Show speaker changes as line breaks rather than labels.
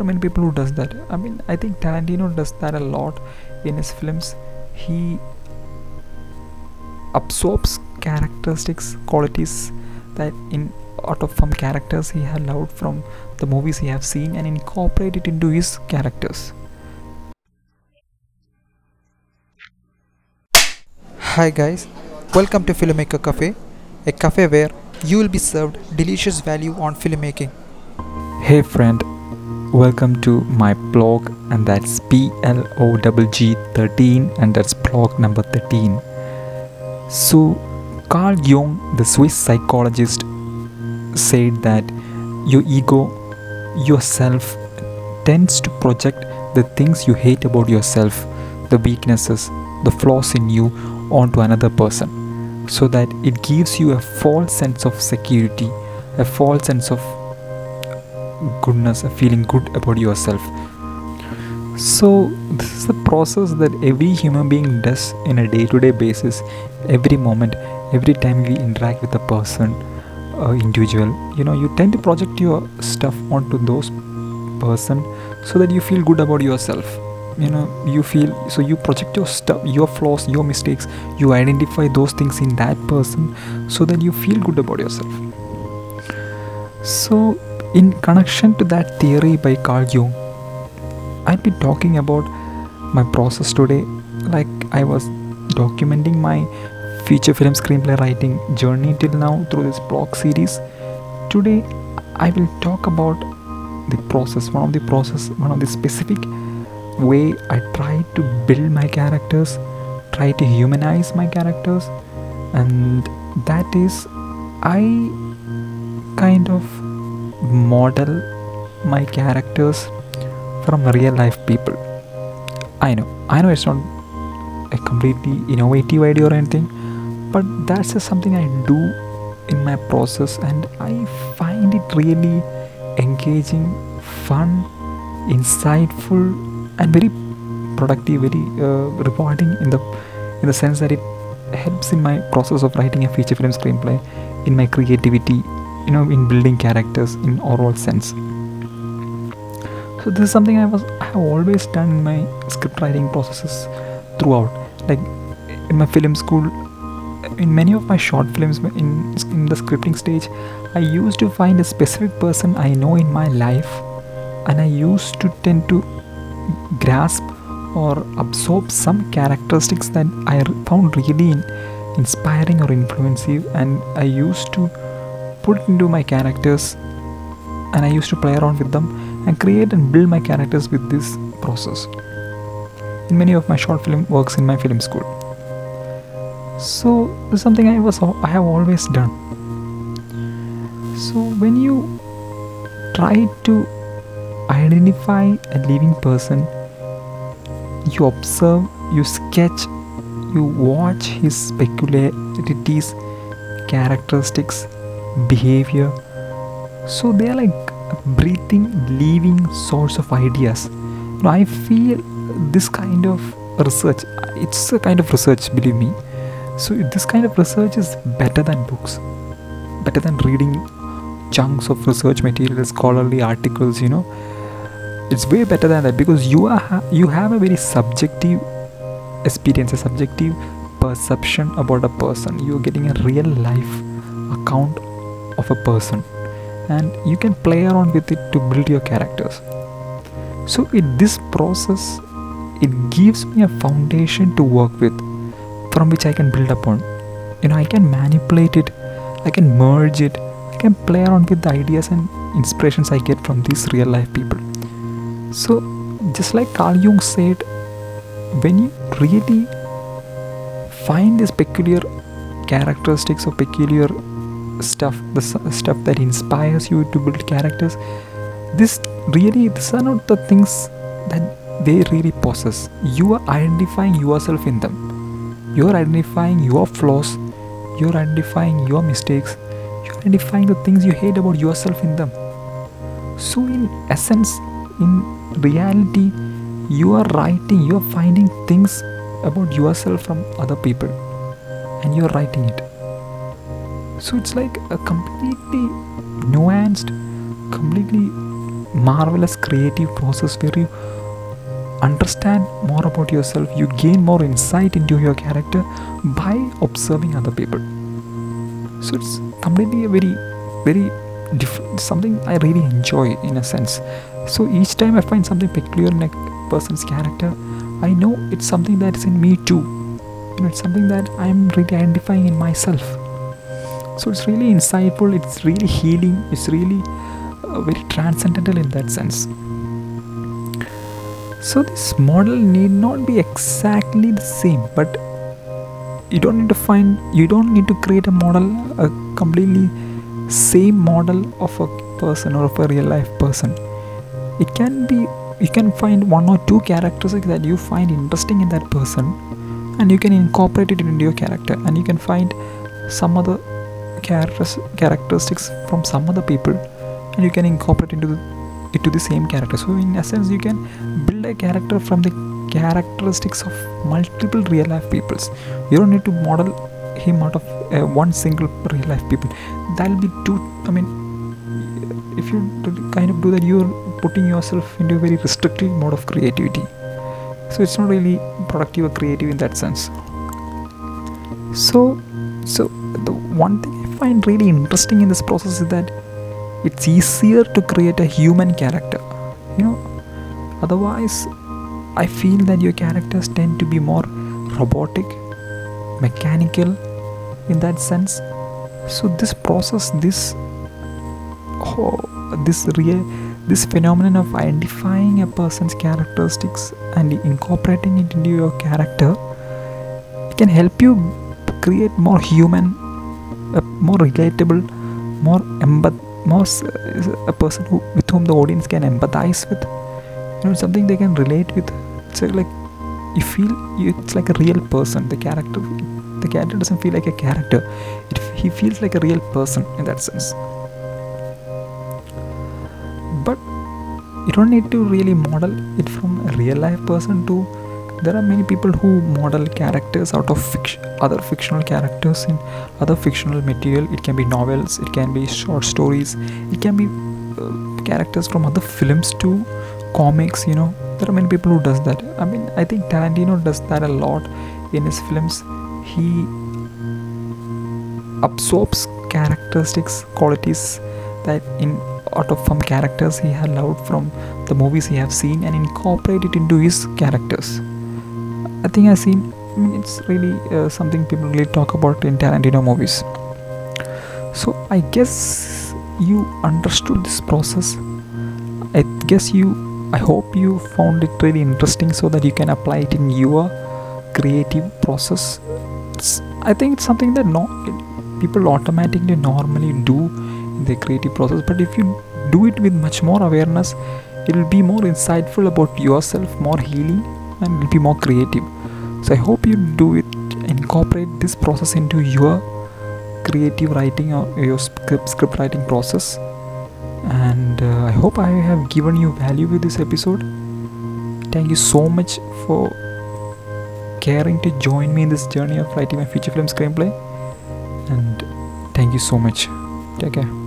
so many people who does that. I mean i think tarantino does that a lot in his films. He absorbs characteristics qualities that in out of from characters he had loved from the movies he have seen and incorporate it into his characters.
Hi guys, welcome to Filmmaker Cafe, a cafe where you will be served delicious value on filmmaking.
Hey friend, welcome to my blog and that's G 13 and that's blog number 13. So Carl Jung, the Swiss psychologist, said that your ego, yourself, tends to project the things you hate about yourself, the weaknesses, the flaws in you onto another person so that it gives you a false sense of security, a false sense of goodness, feeling good about yourself. So, this is the process that every human being does in a day to day basis, every moment, every time we interact with a person, individual. You know, you tend to project your stuff onto those person so that you feel good about yourself you know you feel so you project your stuff your flaws your mistakes you identify those things in that person so that you feel good about yourself so in connection to that theory by carl jung i'll be talking about my process today. Like i was documenting my feature film screenplay writing journey till now through this blog series. Today i will talk about the process one of the process one of the specific way I try to build my characters, try to humanize my characters, and that is I kind of model my characters from real life people. I know, I know it's not a completely innovative idea or anything, but that's just something I do in my process, and I find it really engaging, fun, insightful and very productive very uh, rewarding in the in the sense that it helps in my process of writing a feature film screenplay in my creativity you know in building characters in overall sense. So this is something i was i have always done in my script writing processes throughout. Like in my film school in many of my short films in, in the scripting stage i used to find a specific person i know in my life and i used to tend to grasp or absorb some characteristics that I found really inspiring or influential, and I used to put into my characters and I used to play around with them and create and build my characters with this process in many of my short film works in my film school. So this is something I was I have always done. So when you try to identify a living person you observe you sketch you watch his peculiarities characteristics behavior. So they are like a breathing living source of ideas. I feel this kind of research it's a kind of research believe me. So this kind of research is better than books better than reading chunks of research material scholarly articles you know. It's way better than that because you are you have a very subjective experience a subjective perception about a person. You're getting a real life account of a person and you can play around with it to build your characters. So in this process it gives me a foundation to work with from which i can build upon. You know i can manipulate it i can merge it i can play around with the ideas and inspirations i get from these real life people. So, just like Carl Jung said, when you really find this peculiar characteristics or peculiar stuff, the stuff that inspires you to build characters, this really, these are not the things that they really possess. You are identifying yourself in them. You are identifying your flaws. You are identifying your mistakes. You are identifying the things you hate about yourself in them. So, in essence, in reality you are writing you are finding things about yourself from other people and you are writing it so it's like a completely nuanced completely marvelous creative process where you understand more about yourself you gain more insight into your character by observing other people. So it's completely a very very different something i really enjoy in a sense. So each time i find something peculiar in a person's character i know it's something that is in me too. You know it's something that i'm really identifying in myself so it's really insightful it's really healing it's really uh, very transcendental in that sense. So this model need not be exactly the same but you don't need to find you don't need to create a model a completely same model of a person or of a real life person. It can be you can find one or two characteristics that you find interesting in that person and you can incorporate it into your character and you can find some other characteristics from some other people and you can incorporate into the, into the same character. So in essence you can build a character from the characteristics of multiple real life peoples. You don't need to model him out of uh, one single real life people. That'll be too i mean if you kind of do that you're putting yourself into a very restrictive mode of creativity. So it's not really productive or creative in that sense. So so the one thing find really interesting in this process is that it's easier to create a human character you know. Otherwise i feel that your characters tend to be more robotic mechanical in that sense. So this process this oh, this real this phenomenon of identifying a person's characteristics and incorporating it into your character can help you create more human more relatable more empath more a person who with whom the audience can empathize with. You know something they can relate with. It's like you feel it's like a real person. The character the character doesn't feel like a character. It, he feels like a real person in that sense. But you don't need to really model it from a real life person to there are many people who model characters out of fiction, other fictional characters in other fictional material. It can be novels it can be short stories it can be uh, characters from other films too comics you know. There are many people who does that. I mean i think tarantino does that a lot in his films. He absorbs characteristics qualities that in out of some characters he had loved from the movies he have seen and incorporate it into his characters i think i've seen i mean it's really uh, something people really talk about in tarantino movies. So i guess you understood this process. I guess you i hope you found it really interesting so that you can apply it in your creative process. It's, i think it's something that no people automatically normally do in their creative process. But if you do it with much more awareness it will be more insightful about yourself more healing and will be more creative. So i hope you do it incorporate this process into your creative writing or your script, script writing process. And uh, i hope i have given you value with this episode. Thank you so much for caring to join me in this journey of writing my feature film screenplay. And thank you so much. Take care